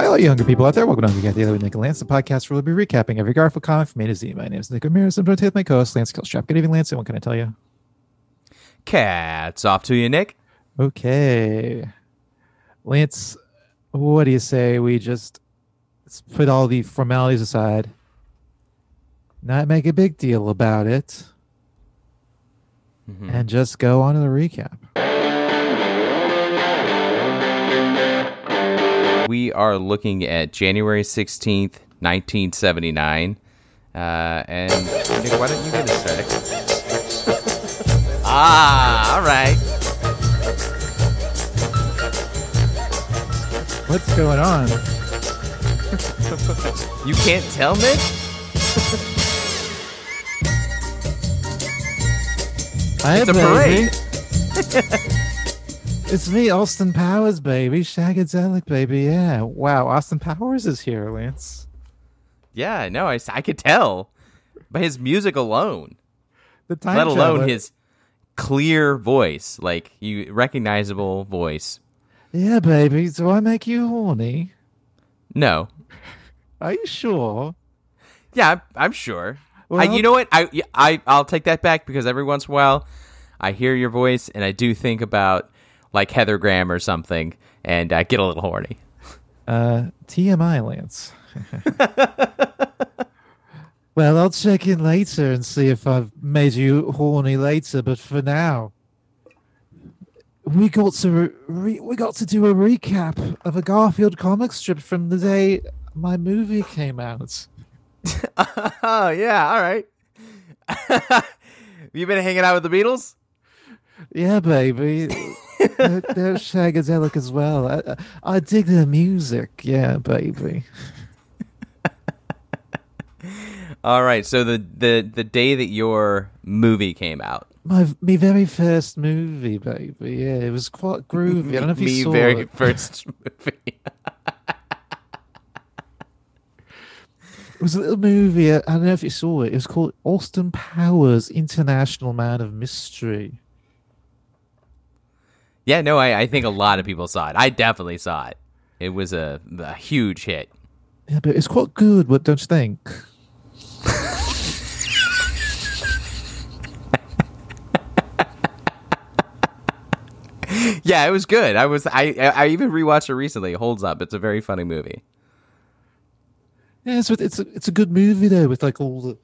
Hi, all you younger people out there. Welcome to Cat Daily with Nick and Lance, the podcast where we'll be recapping every Garfield comic from A to Z. My name is Nick Ramirez. I'm joined with my co-host, Lance Killstrap. Good evening, Lance. And what can I tell you? Cats off to you, Nick. Okay. Lance, what do you say we just let's put all the formalities aside, not make a big deal about it, mm-hmm. and just go on to the recap? We are looking at January 16th, 1979. Uh, and Nick, why don't you get us started? ah, all right. What's going on? You can't tell, Nick? Hi, It's a parade. It's me, Austin Powers, baby. Shagadelic, baby. Yeah. Wow, Austin Powers is here, Lance. Yeah, no, I, I could tell by his music alone, The time let alone traveler- his clear voice, like you recognizable voice. Yeah, baby. Do I make you horny? No, Are you sure? Yeah, I'm, I'm sure. I, Well- you know what? I, I I'll take that back because every once in a while, I hear your voice and I do think about like Heather Graham or something, and I get a little horny. Uh, TMI, Lance. well, I'll check in later and see if I've made you horny later. But for now, we got to re- we got to do a recap of a Garfield comic strip from the day my movie came out. oh yeah, all right. you been hanging out with the Beatles? Yeah, baby. they're, they're shagadelic as well. I, I, dig their music. Yeah, baby. All right. So the the the day that your movie came out, My me very first movie, baby. Yeah, it was quite groovy. I don't know if you me saw very it. first movie. It was a little movie. I don't know if you saw it. It was called Austin Powers International Man of Mystery. Yeah, no, I, I think a lot of people saw it. I definitely saw it. It was a, a huge hit. Yeah, but it's quite good. What don't you think? Yeah, it was good. I was I I even rewatched it recently. It holds up. It's a very funny movie. Yeah, it's it's a, it's a good movie though, with like all the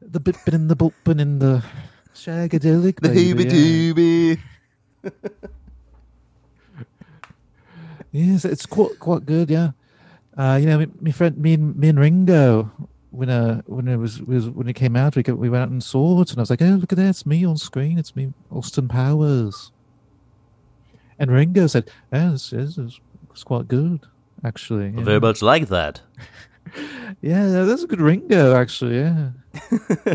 the bipping and the bopping and the shagadelic. The baby, yeah. Yes, it's quite quite good. Yeah, uh, you know, my, my friend, me and me and Ringo, when uh when it was, was when it came out, we go, we went out and saw it, and I was like, oh look at that, it's me on screen, it's me, Austin Powers. And Ringo said, "Oh, this is it's, it's quite good, actually." yeah. much like that. Yeah, that's a good Ringo, actually. Yeah.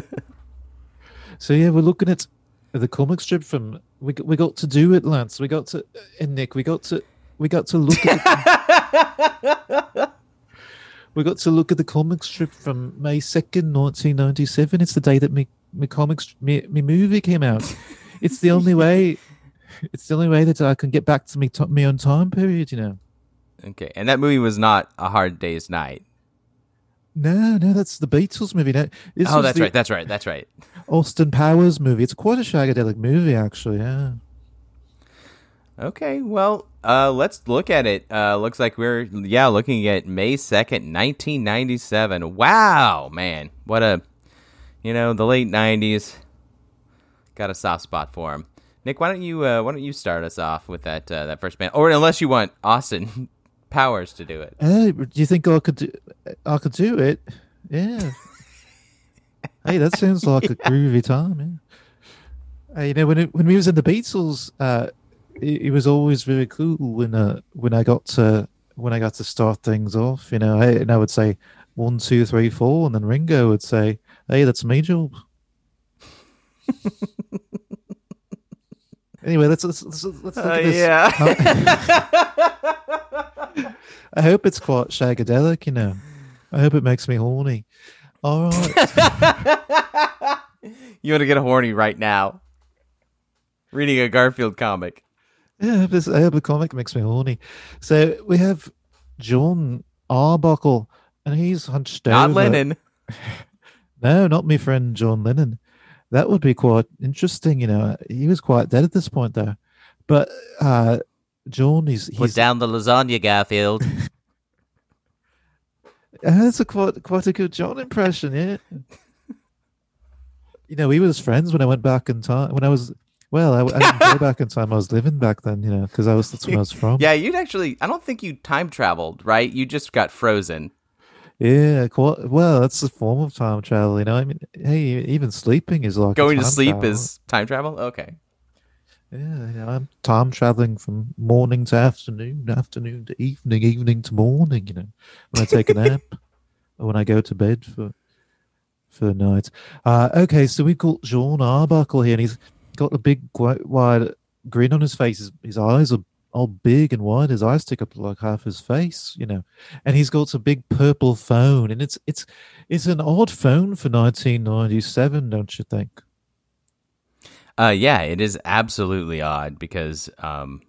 so yeah, we're looking at the comic strip from we got- we got to do it, Lance. We got to and Nick. We got to we got to look at the, we got to look at the comic strip from May second, nineteen ninety seven. It's the day that me me comics me movie came out. It's the only way. It's the only way that I can get back to me to, me on time period. You know. Okay, and that movie was not a hard day's night. No, no, that's the Beatles movie. No, oh, that's right. That's right. That's right. Austin Powers movie. It's quite a shagadelic movie, actually. Yeah. Okay, well, uh, let's look at it. Uh, looks like we're yeah looking at May second, nineteen ninety seven. Wow, man, what a you know the late nineties. Got a soft spot for him. Nick, why don't you uh, why don't you start us off with that uh, that first band, or unless you want Austin Powers to do it. Uh, do you think I could do? I could do it. Yeah. hey, that sounds like a groovy time. Yeah. Uh, you know, when it, when we was in the Beatles, uh, it, it was always very cool when uh, when I got to when I got to start things off. You know, I, and I would say one, two, three, four, and then Ringo would say, "Hey, that's me job." anyway, let's let's let's, let's look Uh, at this. yeah. I hope it's quite shagadelic, you know. I hope it makes me horny. All right. you want to get horny right now? Reading a Garfield comic. Yeah, this, the comic makes me horny. So we have John Arbuckle, and he's hunched Not over. Lennon. No, not my friend John Lennon. That would be quite interesting. You know, he was quite dead at this point, though. But uh, John, he's Put down the lasagna, Garfield. That's a quite quite a good John impression, yeah. you know, we was friends when I went back in time. When I was well, I, I didn't go back in time. I was living back then, you know, because I was that's where I was from. yeah, you'd actually. I don't think you time traveled, right? You just got frozen. yeah. Quite, well, that's a form of time travel. You know, I mean, hey, even sleeping is like Going to sleep travel. is time travel. Okay. Yeah, I'm time traveling from morning to afternoon, afternoon to evening, evening to morning. You know, when I take a nap or when I go to bed for for the night. Uh, okay, so we've got John Arbuckle here, and he's got a big, wide grin on his face. His, his eyes are all big and wide. His eyes take up like half his face, you know. And he's got a big purple phone, and it's it's it's an odd phone for 1997, don't you think? Uh, yeah, it is absolutely odd because um,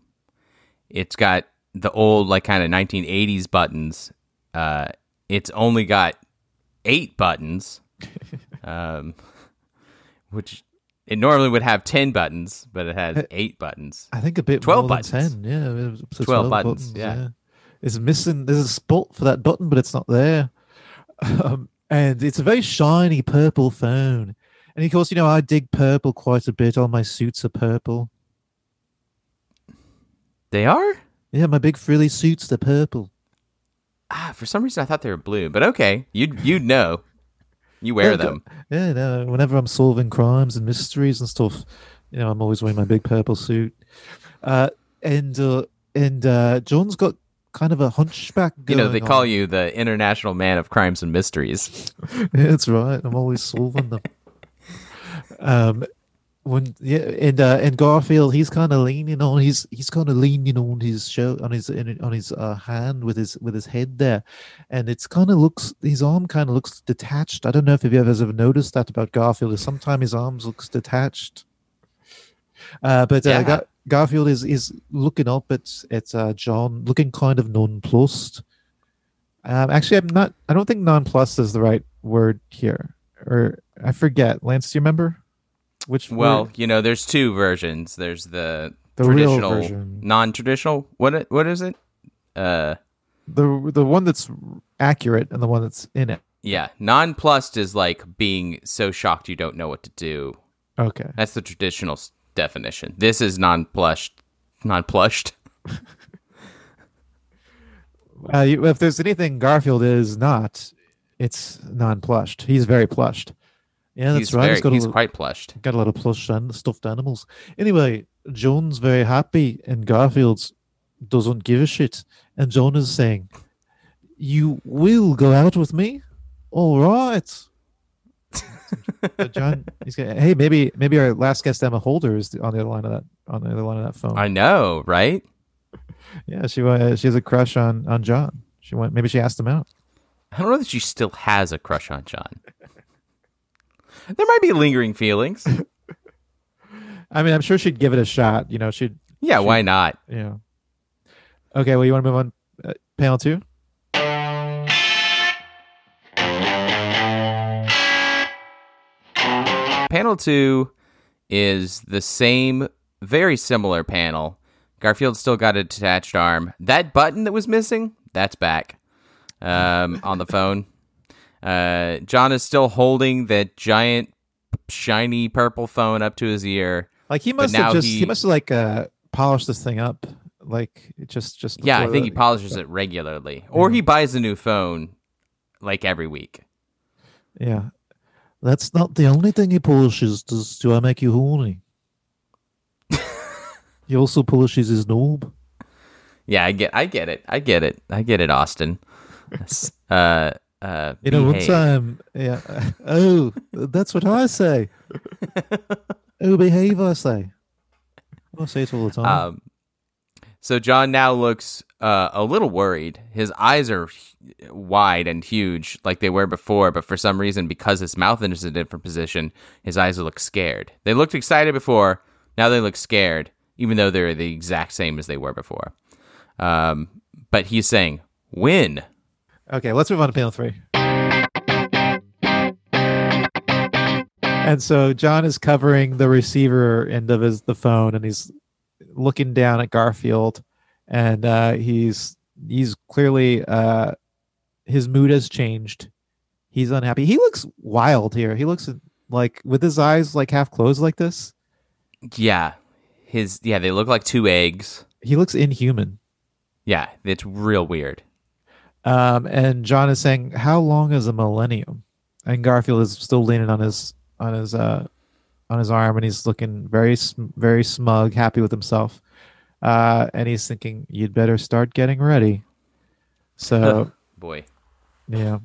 it's got the old like kind of 1980s buttons. Uh, it's only got eight buttons, um, which it normally would have ten buttons, but it has eight buttons. I think a bit 12 more buttons. than 10. Yeah, up to 12 buttons, yeah. It's missing, there's a spot for that button, but it's not there. Um, and it's a very shiny purple phone. And of course, you know, I dig purple quite a bit. All my suits are purple. They are. Yeah, my big frilly suits, they're purple. Ah, for some reason I thought they were blue, but okay, you'd you'd know. You wear Yeah, them. Yeah, no, whenever I'm solving crimes and mysteries and stuff, you know, I'm always wearing my big purple suit. Uh, and uh, and uh, John's got kind of a hunchback. You know, they call on. you the international man of crimes and mysteries. Yeah, that's right. I'm always solving them. Um, when yeah, and uh, and Garfield, he's kind of leaning on he's he's kind of leaning on his show on his on his uh, hand with his with his head there, and it's kind of looks his arm kind of looks detached. I don't know if you ever ever noticed that about Garfield. Is sometimes his arms looks detached. Uh, but uh, Yeah. Gar- Garfield is is looking up at at uh, John, looking kind of nonplussed. Um, actually, I'm not. I don't think nonplussed is the right word here, or I forget. Lance, do you remember which? Well, word? you know, there's two versions. There's the, The traditional, non-traditional. What what is it? Uh, the the one that's accurate and the one that's in it. yeah, nonplussed is like being so shocked you don't know what to do. Okay. That's the traditional definition. This is non-plushed, non-plushed. Uh, you, if there's anything Garfield is not, it's non-plushed. He's very plushed. Yeah, that's he's right. very, he's got he's a, quite plushed. got a lot of plush and stuffed animals. Anyway, John's very happy, and Garfield's doesn't give a shit. And Joan is saying, "You will go out with me, all right." John, he's going, "Hey, maybe maybe our last guest Emma Holder is on the other line of that on the other line of that phone. I know, right? yeah, she wa- she has a crush on on John. She went. Maybe she asked him out. I don't know that she still has a crush on John. There might be lingering feelings. I mean, I'm sure she'd give it a shot. You know, she'd. Yeah, why not? You know. Okay, well, you want to move on? Uh, panel two. Panel two is the same, very similar panel. Garfield still got a detached arm. That button that was missing, that's back um, on the phone. Uh, John is still holding that giant, shiny purple phone up to his ear. Like he must have just he, he- must have like uh polished this thing up. Like it just just Yeah, I think he the- polishes it regularly, or he buys a new phone like every week. Yeah, that's not the only thing he polishes. Does do I make you horny? he also polishes his knob. Yeah, I get, I get it, I get it, I get it, Austin. Uh, uh, You know, one behave. time, yeah. Oh, that's what I say. oh, behave, I say. I say it all the time. Um, so John now looks uh, a little worried. His eyes are wide and huge, like they were before, but for some reason, because his mouth is in a different position, his eyes look scared. They looked excited before. Now they look scared, even though they're the exact same as they were before. Um, but he's saying, When? Okay, let's move on to panel three. And so John is covering the receiver end of his the phone, and he's looking down at Garfield, and uh, he's he's clearly uh, his mood has changed. He's unhappy. He looks wild here. He looks like with his eyes like half closed like this. Yeah. His yeah, they look like two eggs. He looks inhuman. Yeah, it's real weird. Um, and John is saying, "How long is a millennium?" And Garfield is still leaning on his on his uh on his arm, and he's looking very very smug, happy with himself. Uh, and he's thinking, "You'd better start getting ready." So Boy. yeah,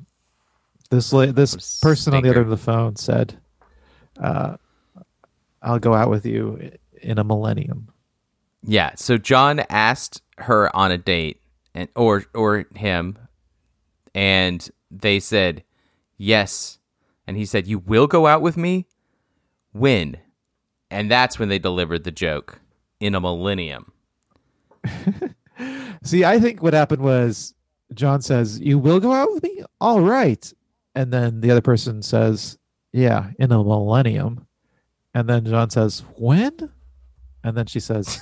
this la- this person on the other end of the phone said, uh, "I'll go out with you in a millennium." Yeah. So John asked her on a date and or or him and they said yes. And he said, You will go out with me? When? And that's when they delivered the joke. In a millennium. See, I think what happened was John says, "You will go out with me, all right," and then the other person says, "Yeah, in a millennium," and then John says, "When?" And then she says,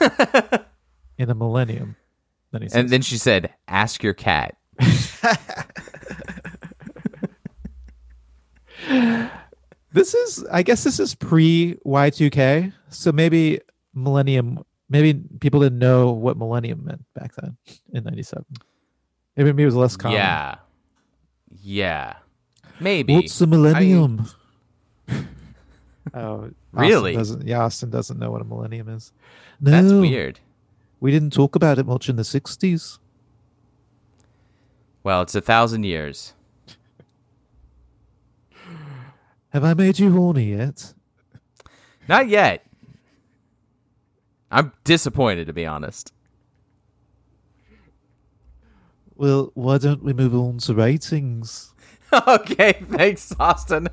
"In a millennium." Then he says, And then she said, Ask your cat. "This is, I guess, this is pre Y two K, so maybe millennium. Maybe people didn't know what millennium meant back then in '97. Maybe maybe it was less common. Yeah. Yeah. Maybe. What's a millennium? oh, Really? Austin doesn't, yeah, Austin doesn't know what a millennium is. No, That's weird. We didn't talk about it much in the '60s. Well, it's a thousand years. Have I made you horny yet? Not yet. I'm disappointed, to be honest. Well, why don't we move on to ratings? okay, thanks, Austin.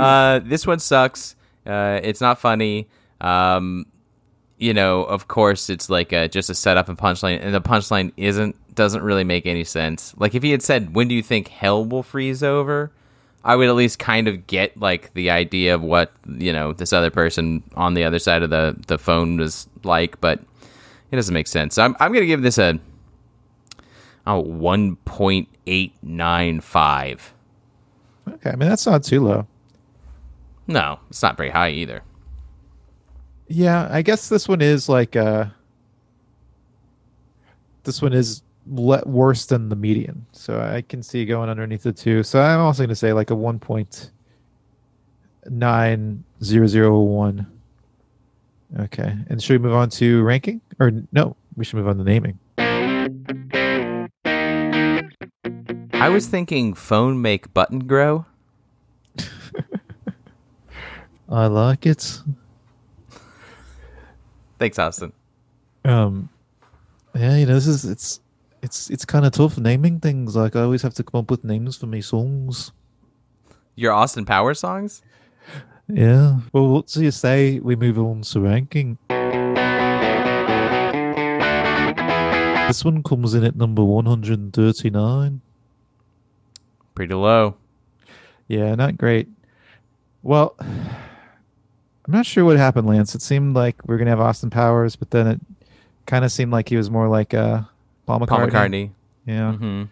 uh, this one sucks. Uh, it's not funny. Um, you know, of course, it's like a, just a setup and punchline, and the punchline isn't doesn't really make any sense. Like if he had said, "When do you think hell will freeze over?" I would at least kind of get like the idea of what you know this other person on the other side of the the phone was like, but it doesn't make sense. So I'm I'm gonna give this a oh one point eight nine five. Okay, I mean that's not too low. No, it's not very high either. Yeah, I guess this one is like uh this one is le- worse than the median, so I can see going underneath the two. So I'm also going to say like a one point nine zero zero one. Okay, and should we move on to ranking, or no? We should move on to naming. I was thinking phone make button grow. I like it. Thanks, Austin. Um, yeah, you know, this is it's it's it's kind of tough naming things. Like I always have to come up with names for my songs. Your Austin Power songs? Yeah. Well, what do you say we move on to ranking? This one comes in at number 139. Pretty low. Yeah, not great. Well, I'm not sure what happened, Lance. It seemed like we are going to have Austin Powers, but then it kind of seemed like he was more like uh, Paul McCartney. Paul McCartney. Yeah. hmm But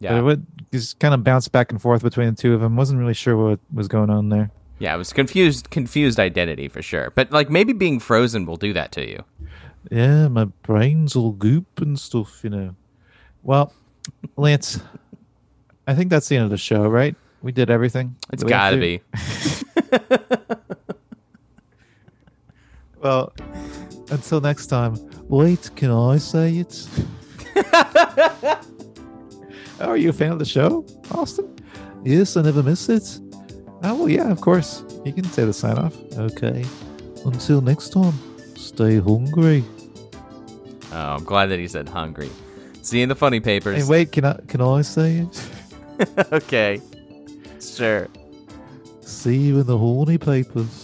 Yeah. it would just kind of bounce back and forth between the two of them. Wasn't really sure what was going on there. Yeah, it was confused confused identity for sure. But like maybe being frozen will do that to you. Yeah, my brain's all goop and stuff, you know. Well, Lance, I think that's the end of the show, right? We did everything. It's gotta to. be. Well, until next time. Wait, can I say it? oh, are you a fan of the show, Austin? Yes, I never miss it. Oh, well, yeah, of course. You can say the sign off. Okay. Until next time, stay hungry. Oh, I'm glad that he said hungry. See you in the funny papers. Hey, wait, can I can I say it? okay. Sure. See you in the horny papers.